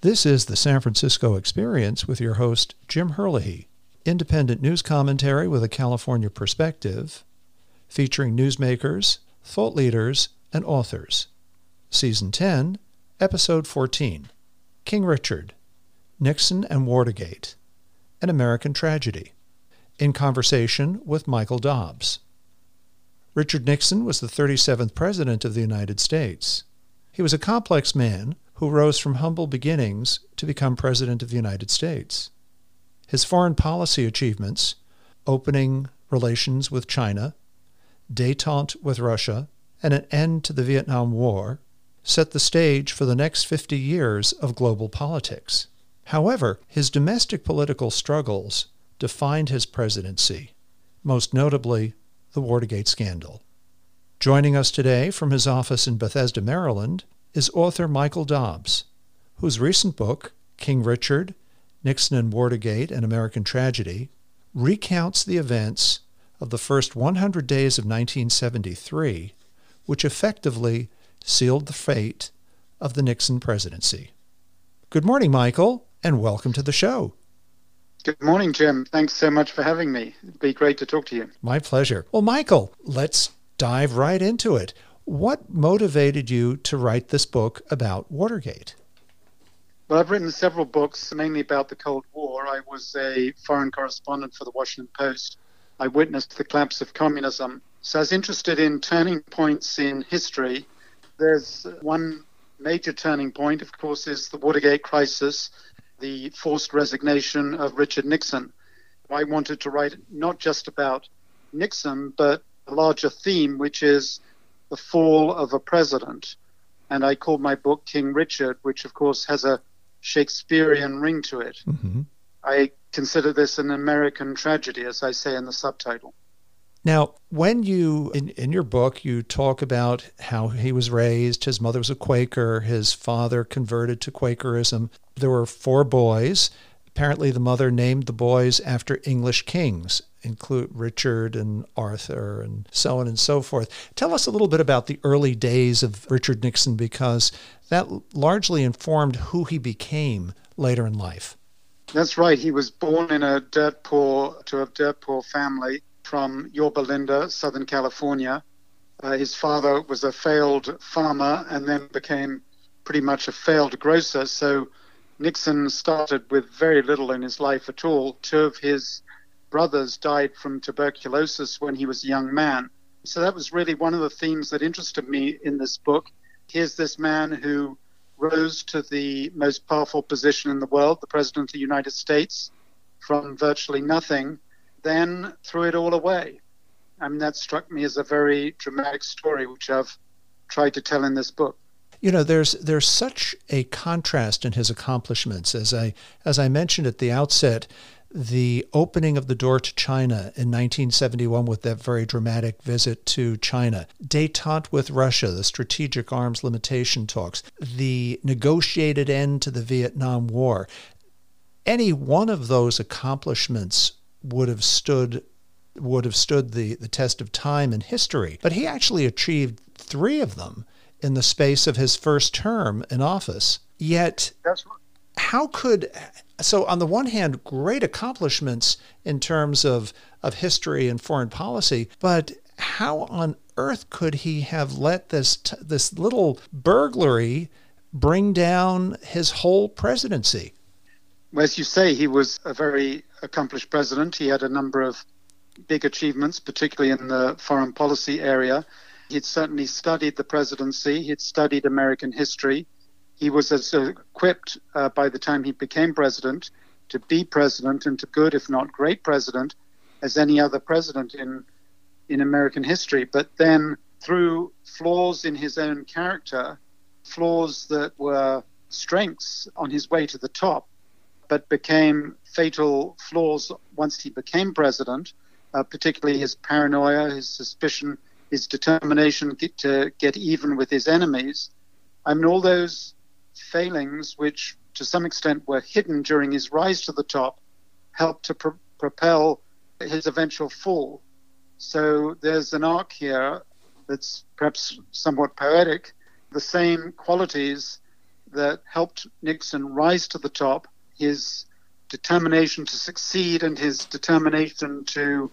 This is the San Francisco Experience with your host, Jim Herlihy, independent news commentary with a California perspective, featuring newsmakers, thought leaders, and authors. Season 10, Episode 14 King Richard, Nixon and Watergate, An American Tragedy, in conversation with Michael Dobbs. Richard Nixon was the 37th President of the United States. He was a complex man who rose from humble beginnings to become President of the United States. His foreign policy achievements, opening relations with China, detente with Russia, and an end to the Vietnam War, set the stage for the next 50 years of global politics. However, his domestic political struggles defined his presidency, most notably the Watergate scandal. Joining us today from his office in Bethesda, Maryland, is author Michael Dobbs, whose recent book, King Richard, Nixon and Watergate, An American Tragedy, recounts the events of the first 100 days of 1973, which effectively sealed the fate of the Nixon presidency. Good morning, Michael, and welcome to the show. Good morning, Jim. Thanks so much for having me. It'd be great to talk to you. My pleasure. Well, Michael, let's dive right into it. What motivated you to write this book about Watergate? Well, I've written several books, mainly about the Cold War. I was a foreign correspondent for the Washington Post. I witnessed the collapse of communism. So I was interested in turning points in history. There's one major turning point, of course, is the Watergate crisis, the forced resignation of Richard Nixon. I wanted to write not just about Nixon, but a larger theme, which is the fall of a president. And I called my book King Richard, which of course has a Shakespearean ring to it. Mm-hmm. I consider this an American tragedy, as I say in the subtitle. Now, when you, in, in your book, you talk about how he was raised, his mother was a Quaker, his father converted to Quakerism. There were four boys. Apparently, the mother named the boys after English kings include Richard and Arthur and so on and so forth. Tell us a little bit about the early days of Richard Nixon because that largely informed who he became later in life. That's right. He was born in a dirt poor to a dirt poor family from Yorba Linda, Southern California. Uh, his father was a failed farmer and then became pretty much a failed grocer. So Nixon started with very little in his life at all. Two of his brothers died from tuberculosis when he was a young man. So that was really one of the themes that interested me in this book. Here's this man who rose to the most powerful position in the world, the President of the United States, from virtually nothing, then threw it all away. I mean, that struck me as a very dramatic story, which I've tried to tell in this book. You know, there's there's such a contrast in his accomplishments. As I as I mentioned at the outset, the opening of the door to China in 1971 with that very dramatic visit to China, detente with Russia, the strategic arms limitation talks, the negotiated end to the Vietnam War. Any one of those accomplishments would have stood would have stood the, the test of time and history. But he actually achieved three of them in the space of his first term in office. Yet, how could so on the one hand, great accomplishments in terms of, of history and foreign policy, but how on earth could he have let this t- this little burglary bring down his whole presidency? Well, as you say, he was a very accomplished president. He had a number of big achievements, particularly in the foreign policy area. He'd certainly studied the presidency. He'd studied American history he was as equipped uh, by the time he became president to be president and to good, if not great president, as any other president in in American history. But then through flaws in his own character, flaws that were strengths on his way to the top, but became fatal flaws once he became president, uh, particularly his paranoia, his suspicion, his determination to get even with his enemies. I mean, all those failings, which to some extent were hidden during his rise to the top, helped to pro- propel his eventual fall. So there's an arc here that's perhaps somewhat poetic. The same qualities that helped Nixon rise to the top. His determination to succeed and his determination to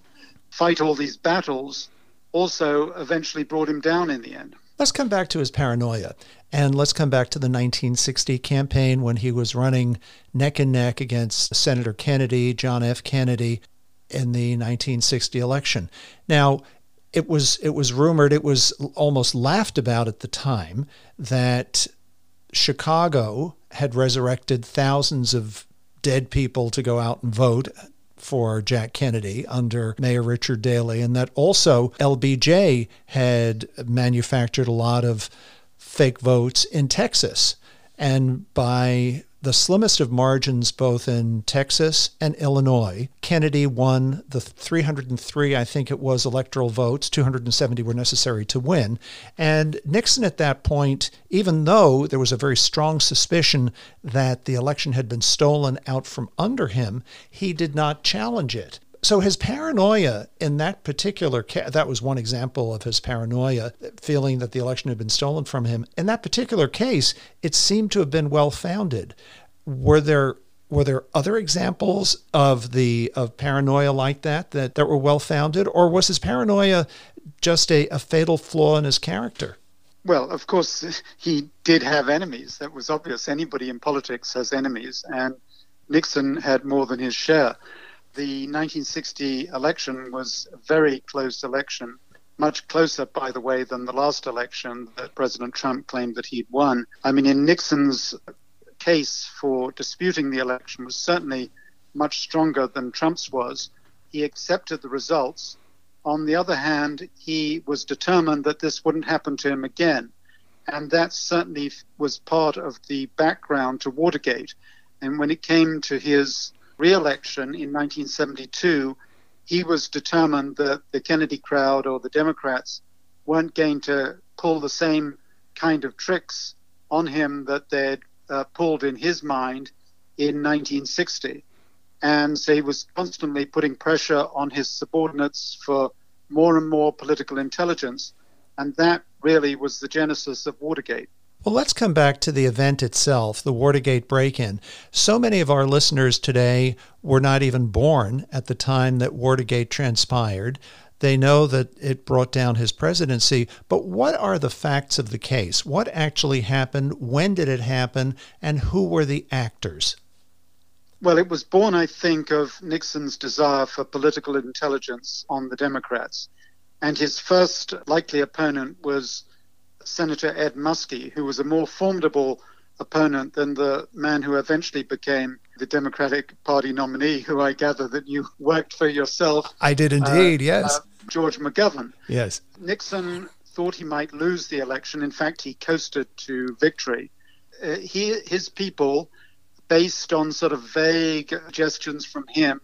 fight all these battles also eventually brought him down in the end. Let's come back to his paranoia. And let's come back to the 1960 campaign when he was running neck and neck against Senator Kennedy, John F. Kennedy, in the 1960 election. Now, it was it was rumored, it was almost laughed about at the time that Chicago had resurrected thousands of dead people to go out and vote for Jack Kennedy under Mayor Richard Daley, and that also LBJ had manufactured a lot of fake votes in Texas. And by the slimmest of margins both in Texas and Illinois. Kennedy won the 303, I think it was, electoral votes. 270 were necessary to win. And Nixon, at that point, even though there was a very strong suspicion that the election had been stolen out from under him, he did not challenge it. So his paranoia in that particular case, that was one example of his paranoia, feeling that the election had been stolen from him. In that particular case, it seemed to have been well founded. Were there were there other examples of the of paranoia like that that, that were well founded, or was his paranoia just a, a fatal flaw in his character? Well, of course, he did have enemies. That was obvious. Anybody in politics has enemies, and Nixon had more than his share the 1960 election was a very close election, much closer, by the way, than the last election that President Trump claimed that he'd won. I mean, in Nixon's case for disputing the election was certainly much stronger than Trump's was. He accepted the results. On the other hand, he was determined that this wouldn't happen to him again. And that certainly was part of the background to Watergate. And when it came to his re-election in 1972, he was determined that the Kennedy crowd or the Democrats weren't going to pull the same kind of tricks on him that they'd uh, pulled in his mind in 1960. And so he was constantly putting pressure on his subordinates for more and more political intelligence. And that really was the genesis of Watergate. Well, let's come back to the event itself, the Watergate break in. So many of our listeners today were not even born at the time that Watergate transpired. They know that it brought down his presidency, but what are the facts of the case? What actually happened? When did it happen? And who were the actors? Well, it was born, I think, of Nixon's desire for political intelligence on the Democrats. And his first likely opponent was Senator Ed Muskie, who was a more formidable opponent than the man who eventually became the Democratic Party nominee, who I gather that you worked for yourself. I did indeed, uh, yes. Uh, George McGovern. Yes. Nixon thought he might lose the election. In fact, he coasted to victory. Uh, he, his people, based on sort of vague suggestions from him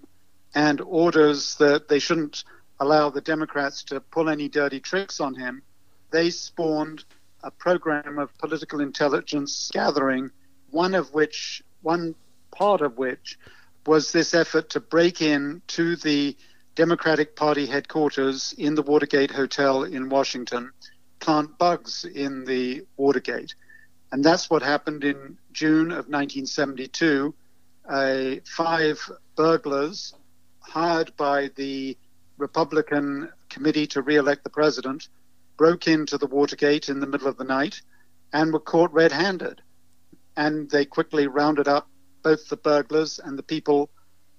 and orders that they shouldn't allow the Democrats to pull any dirty tricks on him, they spawned a program of political intelligence gathering, one of which, one part of which, was this effort to break in to the Democratic Party headquarters in the Watergate Hotel in Washington, plant bugs in the Watergate. And that's what happened in June of 1972. Uh, five burglars hired by the Republican Committee to re-elect the president broke into the Watergate in the middle of the night and were caught red handed. And they quickly rounded up both the burglars and the people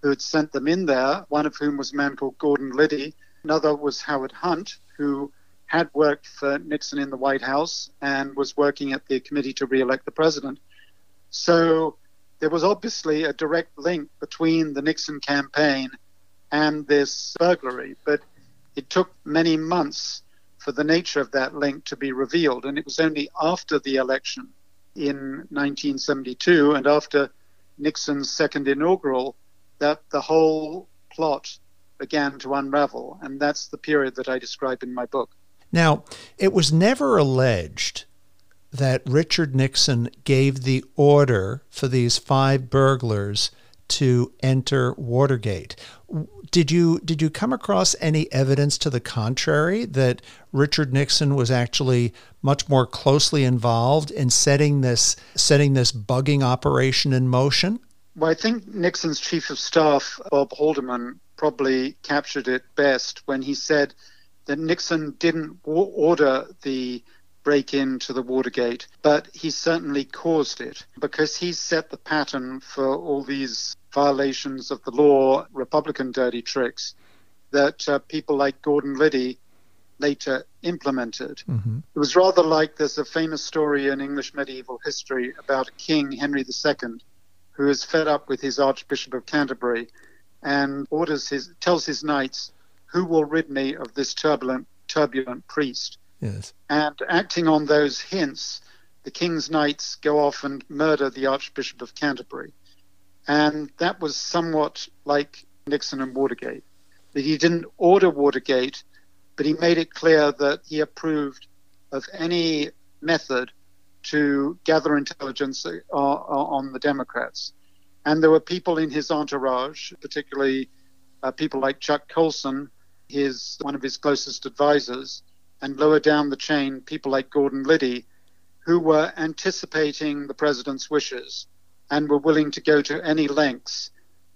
who had sent them in there, one of whom was a man called Gordon Liddy. Another was Howard Hunt, who had worked for Nixon in the White House and was working at the committee to re-elect the president. So there was obviously a direct link between the Nixon campaign and this burglary, but it took many months for the nature of that link to be revealed. And it was only after the election in 1972 and after Nixon's second inaugural that the whole plot began to unravel. And that's the period that I describe in my book. Now, it was never alleged that Richard Nixon gave the order for these five burglars to enter Watergate. Did you did you come across any evidence to the contrary that Richard Nixon was actually much more closely involved in setting this setting this bugging operation in motion? Well, I think Nixon's chief of staff, Bob Haldeman, probably captured it best when he said that Nixon didn't order the break into the Watergate, but he certainly caused it because he set the pattern for all these violations of the law, Republican dirty tricks that uh, people like Gordon Liddy later implemented. Mm-hmm. It was rather like there's a famous story in English medieval history about a king, Henry II, who is fed up with his Archbishop of Canterbury and orders his tells his knights, "Who will rid me of this turbulent turbulent priest?" Yes. And acting on those hints, the king's knights go off and murder the Archbishop of Canterbury. And that was somewhat like Nixon and Watergate. That he didn't order Watergate, but he made it clear that he approved of any method to gather intelligence uh, on the Democrats. And there were people in his entourage, particularly uh, people like Chuck Colson, his one of his closest advisors, and lower down the chain, people like Gordon Liddy, who were anticipating the president's wishes and were willing to go to any lengths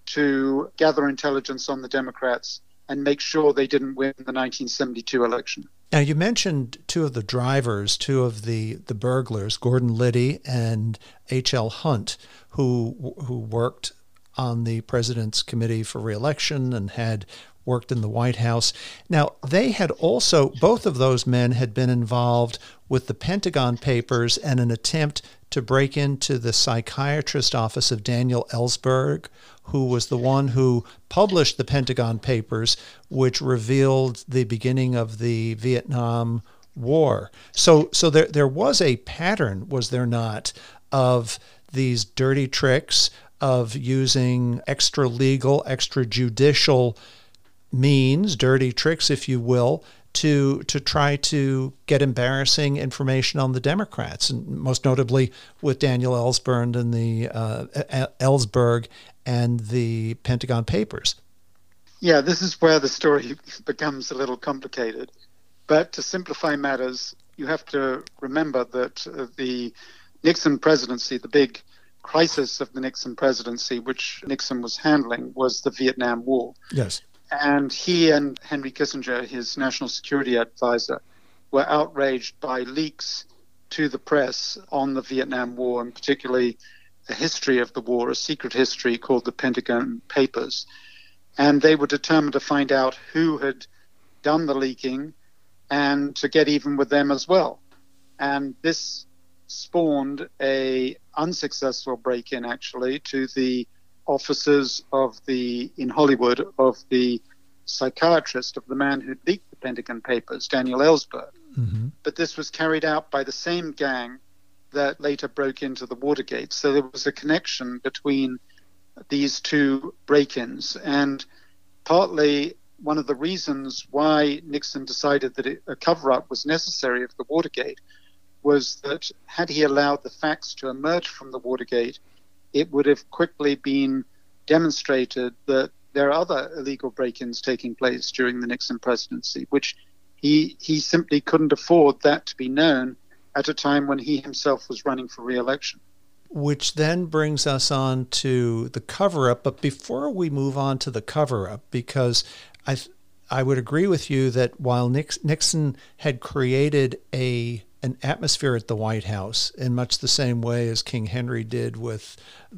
to gather intelligence on the Democrats and make sure they didn't win the 1972 election. Now, you mentioned two of the drivers, two of the, the burglars, Gordon Liddy and H.L. Hunt, who, who worked on the president's committee for reelection and had worked in the White House. Now, they had also, both of those men had been involved with the Pentagon Papers and an attempt to break into the psychiatrist office of Daniel Ellsberg, who was the one who published the Pentagon Papers, which revealed the beginning of the Vietnam War. So, so there, there was a pattern, was there not, of these dirty tricks of using extra legal, extrajudicial means, dirty tricks, if you will, to to try to get embarrassing information on the Democrats, and most notably with Daniel Ellsberg and the uh, Ellsberg and the Pentagon Papers. Yeah, this is where the story becomes a little complicated. But to simplify matters, you have to remember that uh, the Nixon presidency, the big crisis of the Nixon presidency, which Nixon was handling, was the Vietnam War. Yes. And he and Henry Kissinger, his national security advisor, were outraged by leaks to the press on the Vietnam War, and particularly a history of the war, a secret history called the Pentagon Papers. And they were determined to find out who had done the leaking and to get even with them as well. And this spawned a unsuccessful break-in actually to the officers of the in Hollywood of the psychiatrist of the man who leaked the Pentagon Papers, Daniel Ellsberg. Mm-hmm. But this was carried out by the same gang that later broke into the Watergate. So there was a connection between these two break-ins, and partly one of the reasons why Nixon decided that it, a cover-up was necessary of the Watergate was that had he allowed the facts to emerge from the Watergate, it would have quickly been demonstrated that there are other illegal break-ins taking place during the Nixon presidency, which he he simply couldn't afford that to be known at a time when he himself was running for re-election. Which then brings us on to the cover-up. But before we move on to the cover-up, because I I would agree with you that while Nixon had created a an atmosphere at the White House in much the same way as King Henry did with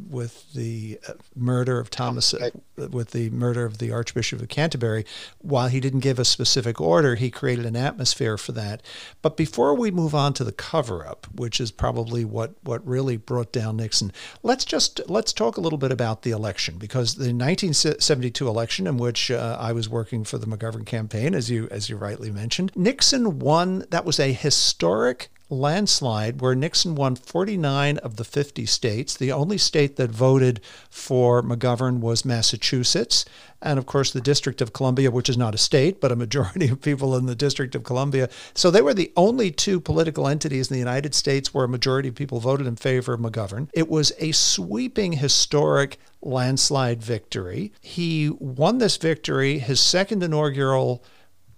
with the uh, murder of Thomas, uh, with the murder of the Archbishop of Canterbury. While he didn't give a specific order, he created an atmosphere for that. But before we move on to the cover-up, which is probably what what really brought down Nixon, let's just let's talk a little bit about the election because the 1972 election, in which uh, I was working for the McGovern campaign, as you as you rightly mentioned, Nixon won. That was a historic landslide where Nixon won 49 of the 50 states. The only state that voted for McGovern was Massachusetts. And of course, the District of Columbia, which is not a state, but a majority of people in the District of Columbia. So they were the only two political entities in the United States where a majority of people voted in favor of McGovern. It was a sweeping, historic landslide victory. He won this victory, his second inaugural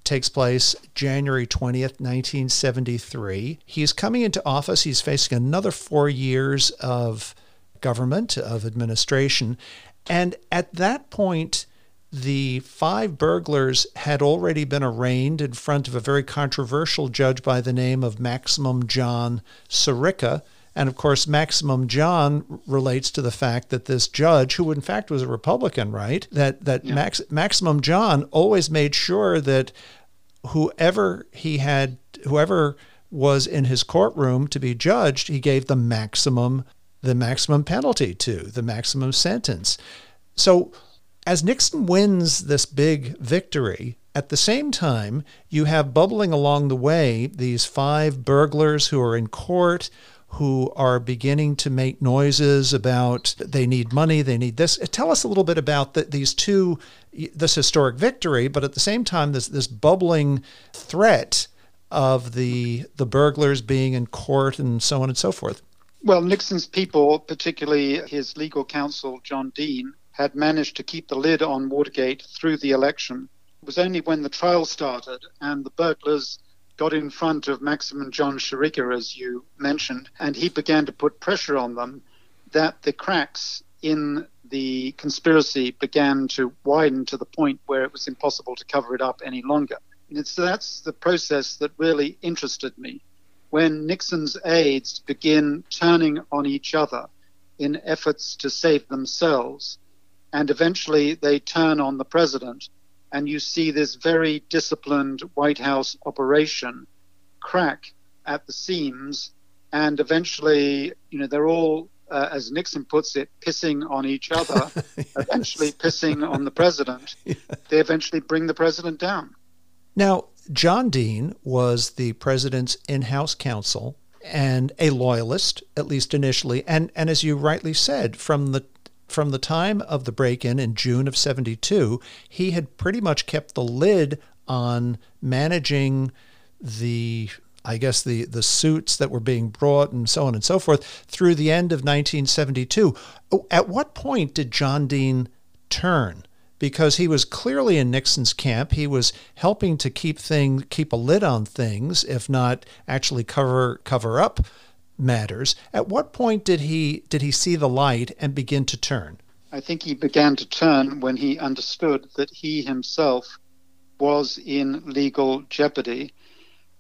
takes place January 20th, 1973. He's coming into office. He's facing another four years of government, of administration. And at that point, the five burglars had already been arraigned in front of a very controversial judge by the name of Maximum John Sirica and of course, Maximum John relates to the fact that this judge, who in fact was a Republican, right, that that yeah. Max, Maximum John always made sure that whoever he had, whoever was in his courtroom to be judged, he gave the maximum, the maximum penalty to, the maximum sentence. So, as Nixon wins this big victory, at the same time, you have bubbling along the way these five burglars who are in court who are beginning to make noises about they need money, they need this. Uh, tell us a little bit about the, these two, this historic victory, but at the same time, this this bubbling threat of the the burglars being in court and so on and so forth. Well, Nixon's people, particularly his legal counsel John Dean, had managed to keep the lid on Watergate through the election. It was only when the trial started and the burglars got in front of Maximum John Sirica, as you mentioned, and he began to put pressure on them that the cracks in the conspiracy began to widen to the point where it was impossible to cover it up any longer. And it's, that's the process that really interested me. When Nixon's aides begin turning on each other in efforts to save themselves, and eventually they turn on the president and you see this very disciplined White House operation crack at the seams, and eventually, you know, they're all, uh, as Nixon puts it, pissing on each other, eventually pissing on the president. Yeah. They eventually bring the president down. Now, John Dean was the president's in-house counsel and a loyalist, at least initially, and and as you rightly said, from the from the time of the break in in June of 72, he had pretty much kept the lid on managing the I guess the the suits that were being brought and so on and so forth through the end of 1972. At what point did John Dean turn? Because he was clearly in Nixon's camp. He was helping to keep thing keep a lid on things, if not actually cover cover up matters. At what point did he did he see the light and begin to turn? I think he began to turn when he understood that he himself was in legal jeopardy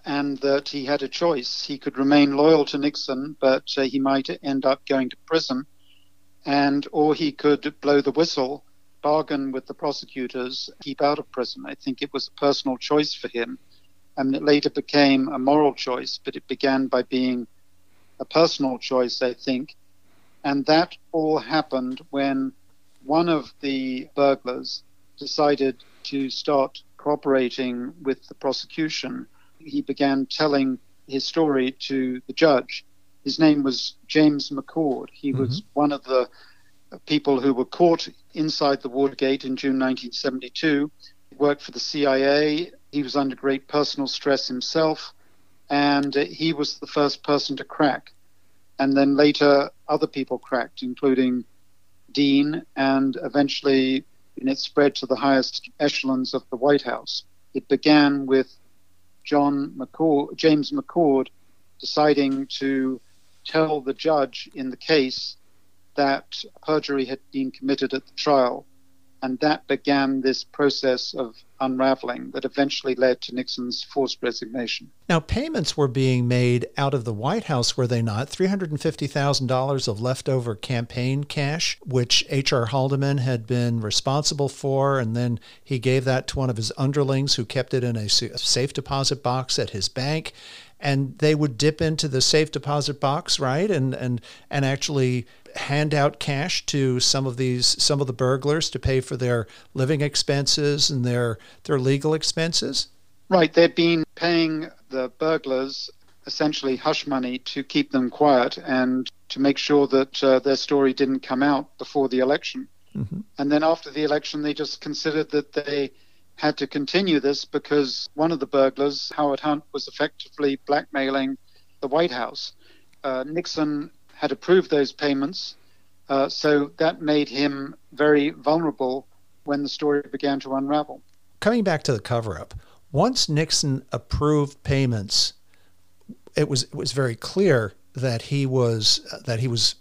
and that he had a choice. He could remain loyal to Nixon, but uh, he might end up going to prison, and or he could blow the whistle, bargain with the prosecutors, keep out of prison. I think it was a personal choice for him, and it later became a moral choice. But it began by being a personal choice, I think. And that all happened when one of the burglars decided to start cooperating with the prosecution. He began telling his story to the judge. His name was James McCord. He mm-hmm. was one of the people who were caught inside the Watergate in June 1972. He worked for the CIA. He was under great personal stress himself and he was the first person to crack. And then later, other people cracked, including Dean, and eventually it spread to the highest echelons of the White House. It began with John McCord, James McCord deciding to tell the judge in the case that perjury had been committed at the trial and that began this process of unraveling that eventually led to Nixon's forced resignation. Now, payments were being made out of the White House, were they not? $350,000 of leftover campaign cash, which H.R. Haldeman had been responsible for, and then he gave that to one of his underlings who kept it in a safe deposit box at his bank and they would dip into the safe deposit box, right, and and and actually hand out cash to some of these some of the burglars to pay for their living expenses and their their legal expenses. Right, they've been paying the burglars essentially hush money to keep them quiet and to make sure that uh, their story didn't come out before the election. Mm-hmm. And then after the election, they just considered that they had to continue this because one of the burglars, Howard Hunt, was effectively blackmailing the White House. Uh, Nixon had approved those payments, uh, so that made him very vulnerable when the story began to unravel. Coming back to the cover up, once Nixon approved payments, it was it was very clear that he was that he was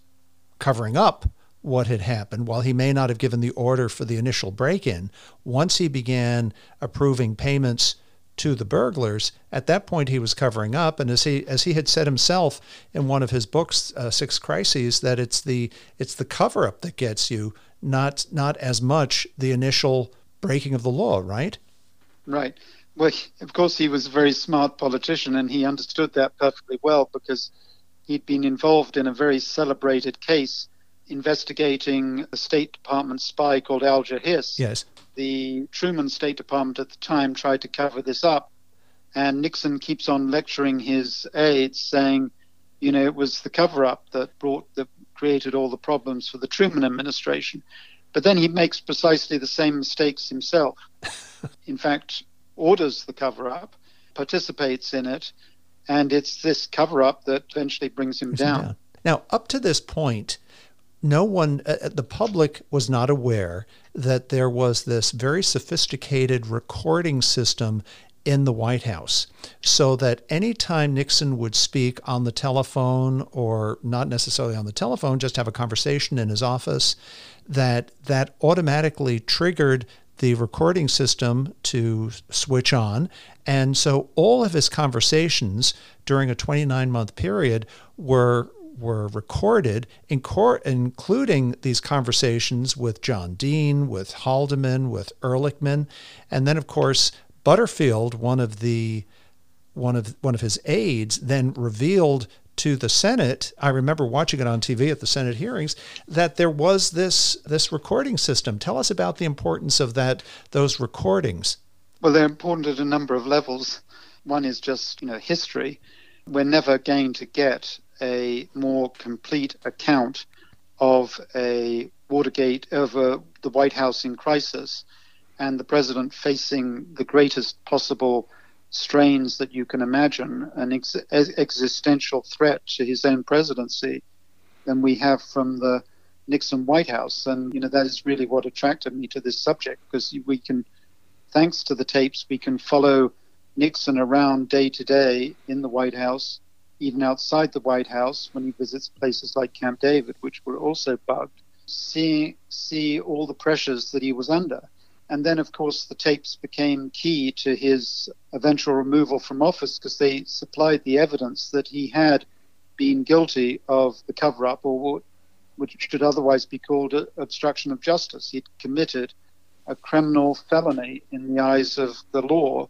covering up what had happened. While he may not have given the order for the initial break in, once he began approving payments to the burglars, at that point he was covering up. And as he as he had said himself in one of his books, uh, Six Crises, that it's the it's the cover up that gets you, not not as much the initial breaking of the law, right? Right. Well, of course, he was a very smart politician, and he understood that perfectly well because he'd been involved in a very celebrated case investigating a State Department spy called Alger Hiss. Yes. The Truman State Department at the time tried to cover this up, and Nixon keeps on lecturing his aides, saying, you know, it was the cover up that brought that created all the problems for the Truman administration. But then he makes precisely the same mistakes himself. in fact, orders the cover up, participates in it, and it's this cover up that eventually brings him down. down. Now, up to this point, no one, uh, uh, the public was not aware that there was this very sophisticated recording system in the White House so that anytime Nixon would speak on the telephone or not necessarily on the telephone, just have a conversation in his office, that that automatically triggered the recording system to switch on. And so all of his conversations during a 29 month period were were recorded, including these conversations with John Dean, with Haldeman, with Ehrlichman, and then of course Butterfield, one of the one of one of his aides, then revealed to the Senate. I remember watching it on TV at the Senate hearings that there was this this recording system. Tell us about the importance of that those recordings. Well, they're important at a number of levels. One is just you know history. We're never going to get a more complete account of a Watergate, of a, the White House in crisis, and the president facing the greatest possible strains that you can imagine, an ex- existential threat to his own presidency, than we have from the Nixon White House. And, you know, that is really what attracted me to this subject because we can, thanks to the tapes, we can follow Nixon around day to day in the White House even outside the White House when he visits places like Camp David, which were also bugged, see, see all the pressures that he was under. And then, of course, the tapes became key to his eventual removal from office because they supplied the evidence that he had been guilty of the cover up, or what, which should otherwise be called obstruction of justice. He'd committed a criminal felony in the eyes of the law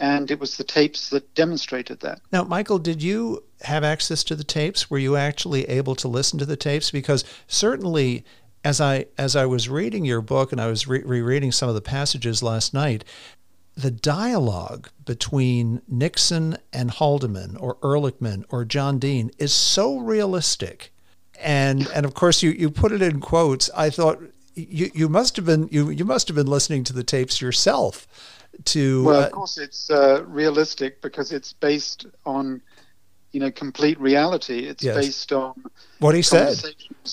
and it was the tapes that demonstrated that. Now, Michael, did you have access to the tapes? Were you actually able to listen to the tapes? Because certainly, as I as I was reading your book and I was re- rereading some of the passages last night, the dialogue between Nixon and Haldeman or Ehrlichman or John Dean is so realistic. And and of course you, you put it in quotes. I thought you, you must have been you, you must have been listening to the tapes yourself to well of uh, course it's uh, realistic because it's based on you know complete reality. It's yes. based on what he said.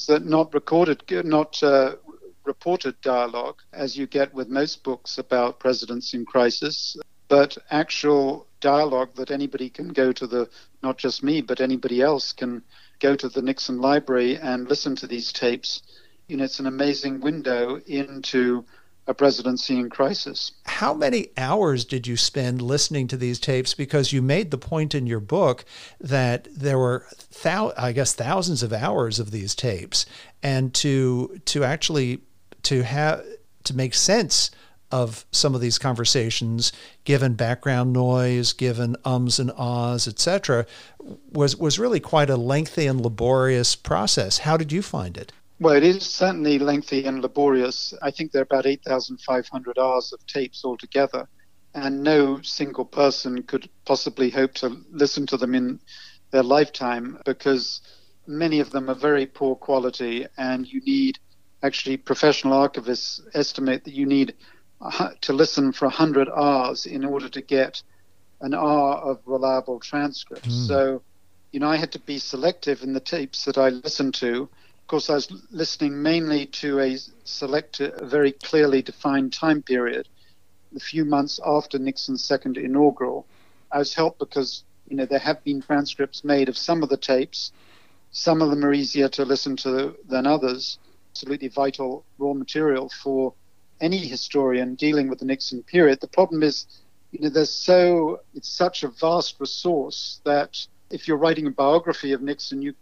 that not recorded not uh, reported dialogue as you get with most books about presidents in crisis but actual dialogue that anybody can go to the not just me but anybody else can go to the Nixon library and listen to these tapes. You know it's an amazing window into a presidency in crisis. How many hours did you spend listening to these tapes? Because you made the point in your book that there were, thou- I guess, thousands of hours of these tapes, and to to actually to have to make sense of some of these conversations, given background noise, given ums and ahs, etc., was was really quite a lengthy and laborious process. How did you find it? Well, it is certainly lengthy and laborious. I think there are about 8,500 hours of tapes altogether. and no single person could possibly hope to listen to them in their lifetime because many of them are very poor quality, and you need actually professional archivists estimate that you need to listen for 100 hours in order to get an hour of reliable transcripts. Mm. So, you know, I had to be selective in the tapes that I listened to. Of course, I was listening mainly to a select, a very clearly defined time period, the few months after Nixon's second inaugural. I was helped because, you know, there have been transcripts made of some of the tapes. Some of them are easier to listen to than others. Absolutely vital raw material for any historian dealing with the Nixon period. The problem is, you know, there's so it's such a vast resource that if you're writing a biography of Nixon, you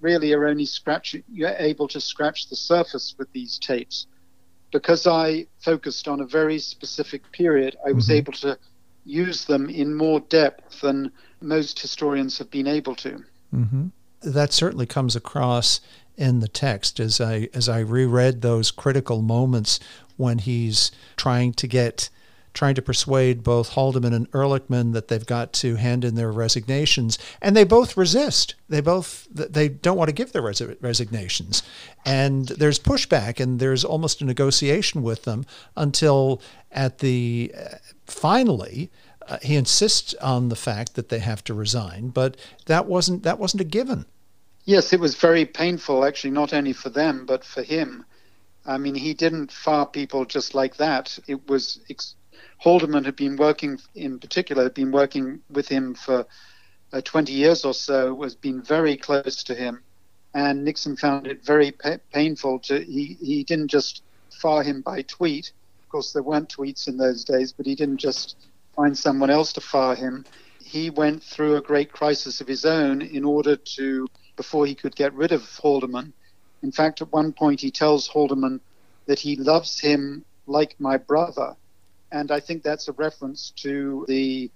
really are only scratching you're able to scratch the surface with these tapes. Because I focused on a very specific period, I was mm-hmm. able to use them in more depth than most historians have been able to. Mm-hmm. That certainly comes across in the text as I as I reread those critical moments when he's trying to get trying to persuade both Haldeman and Ehrlichman that they've got to hand in their resignations, and they both resist. They both they don't want to give their res- resignations, and there's pushback, and there's almost a negotiation with them until at the uh, finally. Uh, he insists on the fact that they have to resign, but that wasn't that wasn't a given. Yes, it was very painful, actually, not only for them but for him. I mean, he didn't fire people just like that. It was ex- Haldeman had been working, in particular, had been working with him for uh, 20 years or so, was been very close to him, and Nixon found it very pa- painful to. He he didn't just fire him by tweet. Of course, there weren't tweets in those days, but he didn't just find someone else to fire him. He went through a great crisis of his own in order to, before he could get rid of Haldeman, in fact, at one point, he tells Haldeman that he loves him like my brother. And I think that's a reference to the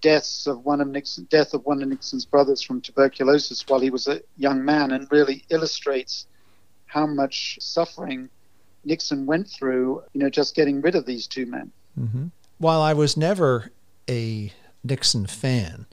deaths of one of Nixon, death of one of Nixon's brothers from tuberculosis while he was a young man, and really illustrates how much suffering Nixon went through, you know, just getting rid of these two men. Mm-hmm. While I was never a Nixon fan,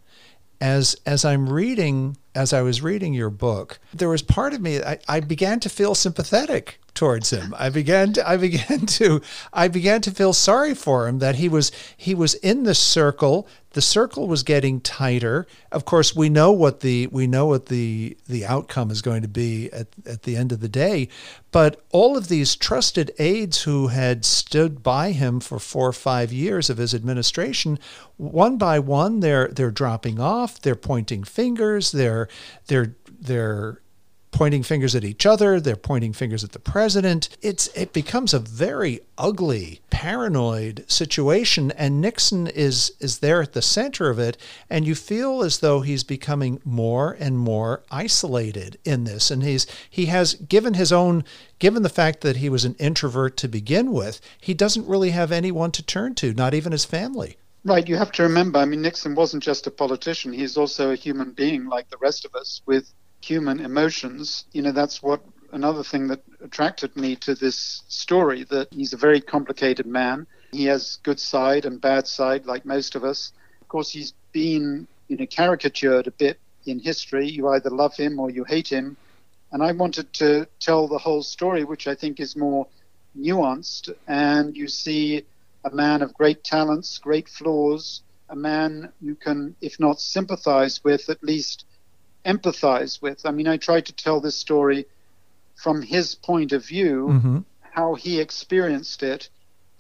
as as I'm reading as I was reading your book, there was part of me I, I began to feel sympathetic towards him. I began to I began to I began to feel sorry for him that he was he was in the circle. The circle was getting tighter. Of course, we know what the we know what the the outcome is going to be at, at the end of the day. But all of these trusted aides who had stood by him for four or five years of his administration, one by one, they're they're dropping off. They're pointing fingers. They're they're they're pointing fingers at each other. They're pointing fingers at the president. It's it becomes a very ugly, paranoid situation, and Nixon is is there at the center of it. And you feel as though he's becoming more and more isolated in this. And he's he has given his own given the fact that he was an introvert to begin with, he doesn't really have anyone to turn to, not even his family. Right, you have to remember, I mean, Nixon wasn't just a politician, he's also a human being like the rest of us with human emotions. You know, that's what another thing that attracted me to this story that he's a very complicated man. He has good side and bad side, like most of us. Of course, he's been you know caricatured a bit in history. You either love him or you hate him. And I wanted to tell the whole story, which I think is more nuanced. And you see a man of great talents, great flaws, a man you can, if not sympathize with, at least empathize with. I mean, I tried to tell this story from his point of view, mm-hmm. how he experienced it.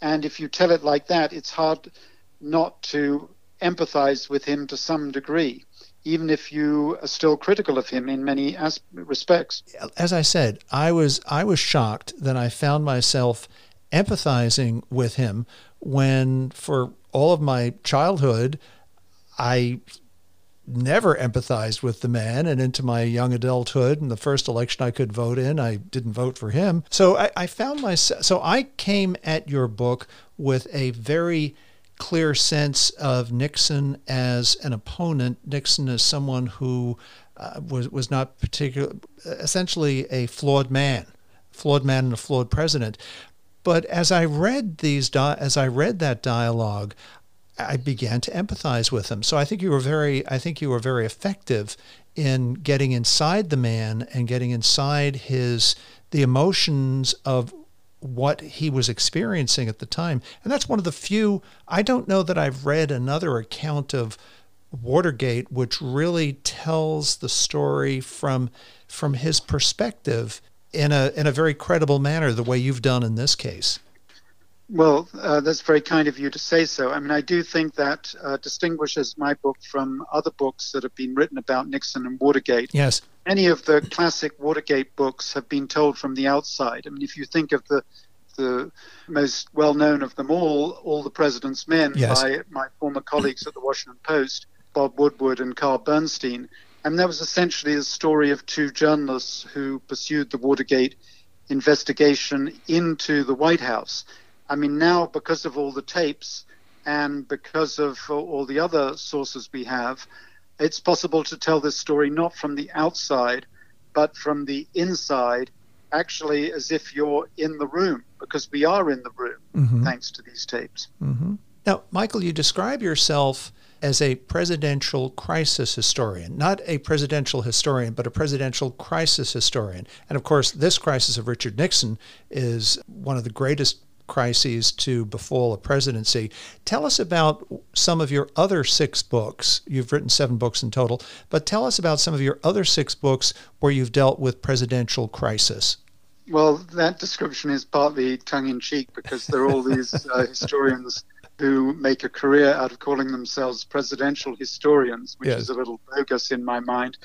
And if you tell it like that, it's hard not to empathize with him to some degree, even if you are still critical of him in many as- respects. As I said, I was I was shocked that I found myself empathizing with him when, for all of my childhood, I never empathized with the man. And into my young adulthood and the first election I could vote in, I didn't vote for him. So I, I found myself, so I came at your book with a very clear sense of Nixon as an opponent, Nixon as someone who uh, was, was not particular, essentially a flawed man, flawed man and a flawed president. But as I read these, as I read that dialogue, I began to empathize with him. So I think you were very I think you were very effective in getting inside the man and getting inside his the emotions of what he was experiencing at the time. And that's one of the few I don't know that I've read another account of Watergate which really tells the story from from his perspective in a in a very credible manner the way you've done in this case. Well, uh, that's very kind of you to say so. I mean, I do think that uh, distinguishes my book from other books that have been written about Nixon and Watergate. Yes. Many of the classic Watergate books have been told from the outside. I mean, if you think of the the most well known of them all, All the President's Men, yes. by my former colleagues at the Washington Post, Bob Woodward and Carl Bernstein. And that was essentially the story of two journalists who pursued the Watergate investigation into the White House. I mean, now because of all the tapes and because of all the other sources we have, it's possible to tell this story not from the outside, but from the inside, actually as if you're in the room, because we are in the room mm-hmm. thanks to these tapes. Mm-hmm. Now, Michael, you describe yourself as a presidential crisis historian, not a presidential historian, but a presidential crisis historian. And of course, this crisis of Richard Nixon is one of the greatest crises to befall a presidency. Tell us about some of your other six books. You've written seven books in total, but tell us about some of your other six books where you've dealt with presidential crisis. Well, that description is partly tongue in cheek because there are all these uh, historians who make a career out of calling themselves presidential historians, which yes. is a little bogus in my mind.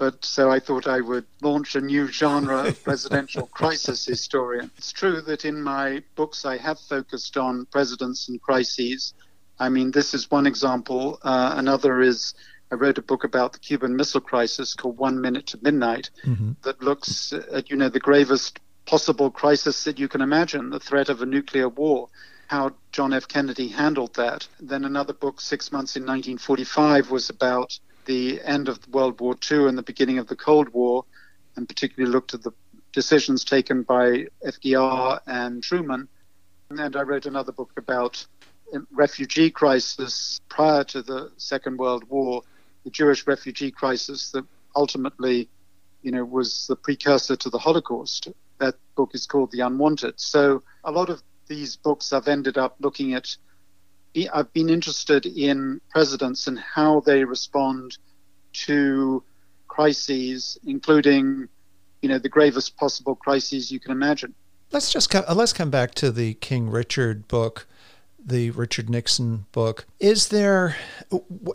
But so I thought I would launch a new genre of presidential crisis historian. It's true that in my books I have focused on presidents and crises. I mean, this is one example. Uh, another is I wrote a book about the Cuban Missile Crisis called One Minute to Midnight mm-hmm. that looks at, you know, the gravest possible crisis that you can imagine, the threat of a nuclear war, how John F. Kennedy handled that. Then another book, Six Months in 1945, was about the end of World War II and the beginning of the Cold War, and particularly looked at the decisions taken by FDR and Truman. And I wrote another book about refugee crisis prior to the Second World War, the Jewish refugee crisis that ultimately, you know, was the precursor to the Holocaust. That book is called The Unwanted. So a lot of these books I've ended up looking at I've been interested in presidents and how they respond to crises, including, you know, the gravest possible crises you can imagine. Let's just come, uh, let's come back to the King Richard book, the Richard Nixon book. Is there,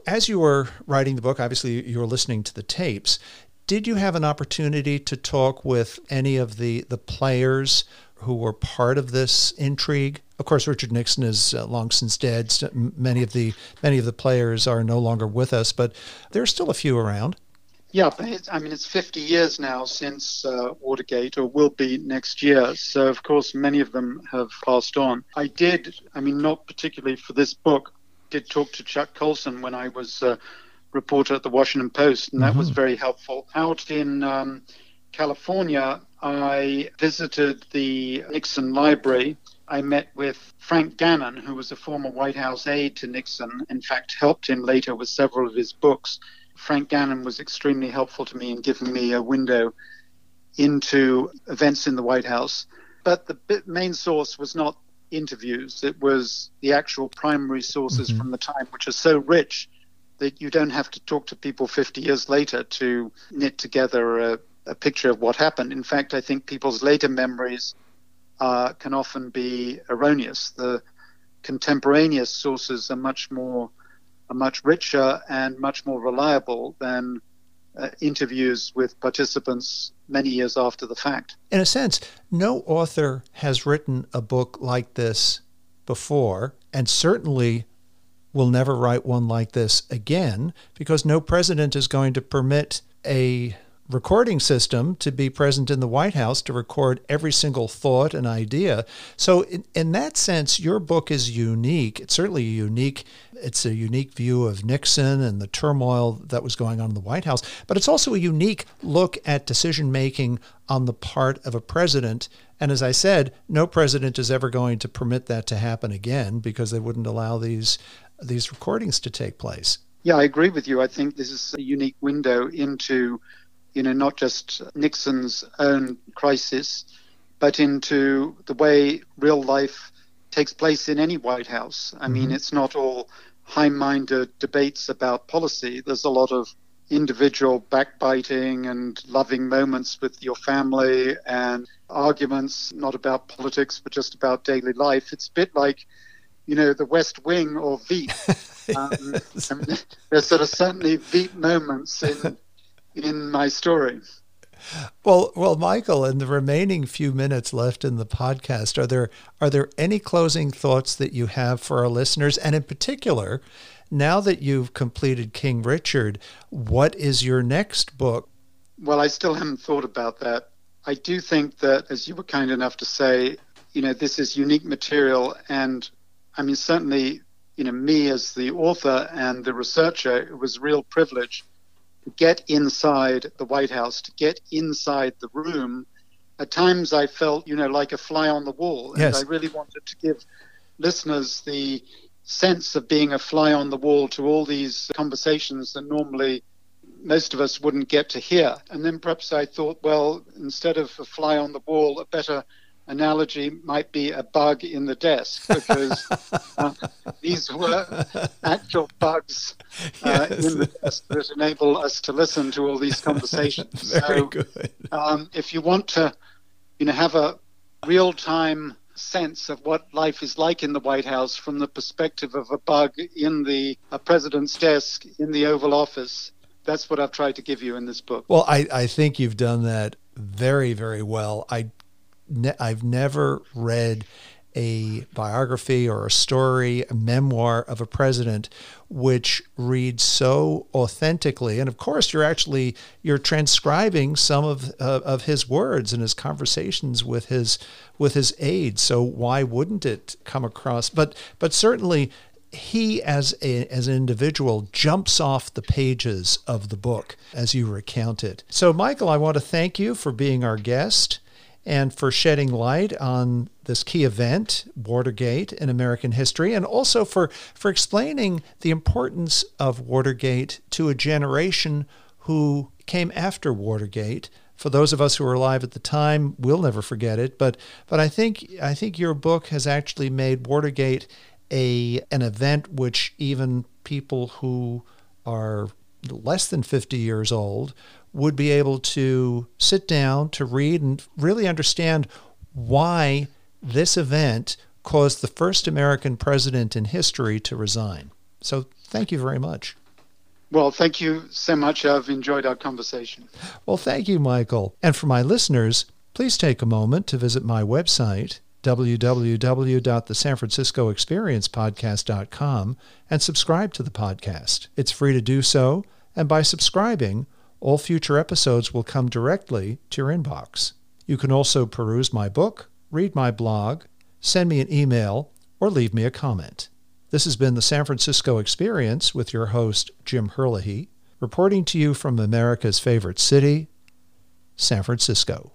as you were writing the book, obviously you were listening to the tapes. Did you have an opportunity to talk with any of the the players who were part of this intrigue. Of course, Richard Nixon is uh, long since dead. Many of the many of the players are no longer with us, but there's still a few around. Yeah, I mean, it's 50 years now since uh, Watergate, or will be next year. So, of course, many of them have passed on. I did, I mean, not particularly for this book, did talk to Chuck Colson when I was a reporter at the Washington Post, and that mm-hmm. was very helpful. Out in um, California, I visited the Nixon Library. I met with Frank Gannon, who was a former White House aide to Nixon, in fact, helped him later with several of his books. Frank Gannon was extremely helpful to me in giving me a window into events in the White House. But the main source was not interviews, it was the actual primary sources mm-hmm. from the time, which are so rich that you don't have to talk to people 50 years later to knit together a a picture of what happened. In fact, I think people's later memories uh, can often be erroneous. The contemporaneous sources are much more, are much richer and much more reliable than uh, interviews with participants many years after the fact. In a sense, no author has written a book like this before, and certainly will never write one like this again because no president is going to permit a recording system to be present in the White House to record every single thought and idea. So in, in, that sense, your book is unique. It's certainly unique. It's a unique view of Nixon and the turmoil that was going on in the White House, but it's also a unique look at decision making on the part of a president. And as I said, no president is ever going to permit that to happen again because they wouldn't allow these these recordings to take place. Yeah, I agree with you. I think this is a unique window into, you know, not just Nixon's own crisis, but into the way real life takes place in any White House. I mm-hmm. mean, it's not all high minded debates about policy. There's a lot of individual backbiting and loving moments with your family and arguments not about politics but just about daily life. It's a bit like, you know, the West Wing or Veep. um, there's sort of certainly Veep moments in in my story. Well, well, Michael, in the remaining few minutes left in the podcast, are there are there any closing thoughts that you have for our listeners, and in particular, now that you've completed King Richard, what is your next book? Well, I still haven't thought about that. I do think that, as you were kind enough to say, you know, this is unique material, and I mean, certainly, you know, me as the author and the researcher, it was a real privilege to get inside the White House, to get inside the room. At times, I felt, you know, like a fly on the wall, and yes. I really wanted to give listeners the sense of being a fly on the wall to all these conversations that normally most of us wouldn't get to hear. And then perhaps I thought, well, instead of a fly on the wall, a better analogy might be a bug in the desk because uh, these were actual bugs uh, yes. in the desk that enable us to listen to all these conversations. Very so, good. Um, if you want to, you know, have a real-time sense of what life is like in the White House from the perspective of a bug in the president's desk in the Oval Office. That's what I've tried to give you in this book. Well, I, I think you've done that very, very well. I, ne- I've never read a biography or a story, a memoir of a president, which reads so authentically. And of course, you're actually you're transcribing some of uh, of his words and his conversations with his with his aides. So why wouldn't it come across? But but certainly. He, as a, as an individual, jumps off the pages of the book as you recount it. So, Michael, I want to thank you for being our guest and for shedding light on this key event, Watergate, in American history, and also for, for explaining the importance of Watergate to a generation who came after Watergate. For those of us who were alive at the time, we'll never forget it. But but I think I think your book has actually made Watergate a an event which even people who are less than 50 years old would be able to sit down to read and really understand why this event caused the first American president in history to resign. So thank you very much. Well, thank you so much. I've enjoyed our conversation. Well, thank you, Michael. And for my listeners, please take a moment to visit my website, www.thesanfranciscoexperiencepodcast.com, and subscribe to the podcast. It's free to do so, and by subscribing, all future episodes will come directly to your inbox. You can also peruse my book, read my blog, send me an email, or leave me a comment. This has been the San Francisco Experience with your host, Jim Herlihy, reporting to you from America's favorite city, San Francisco.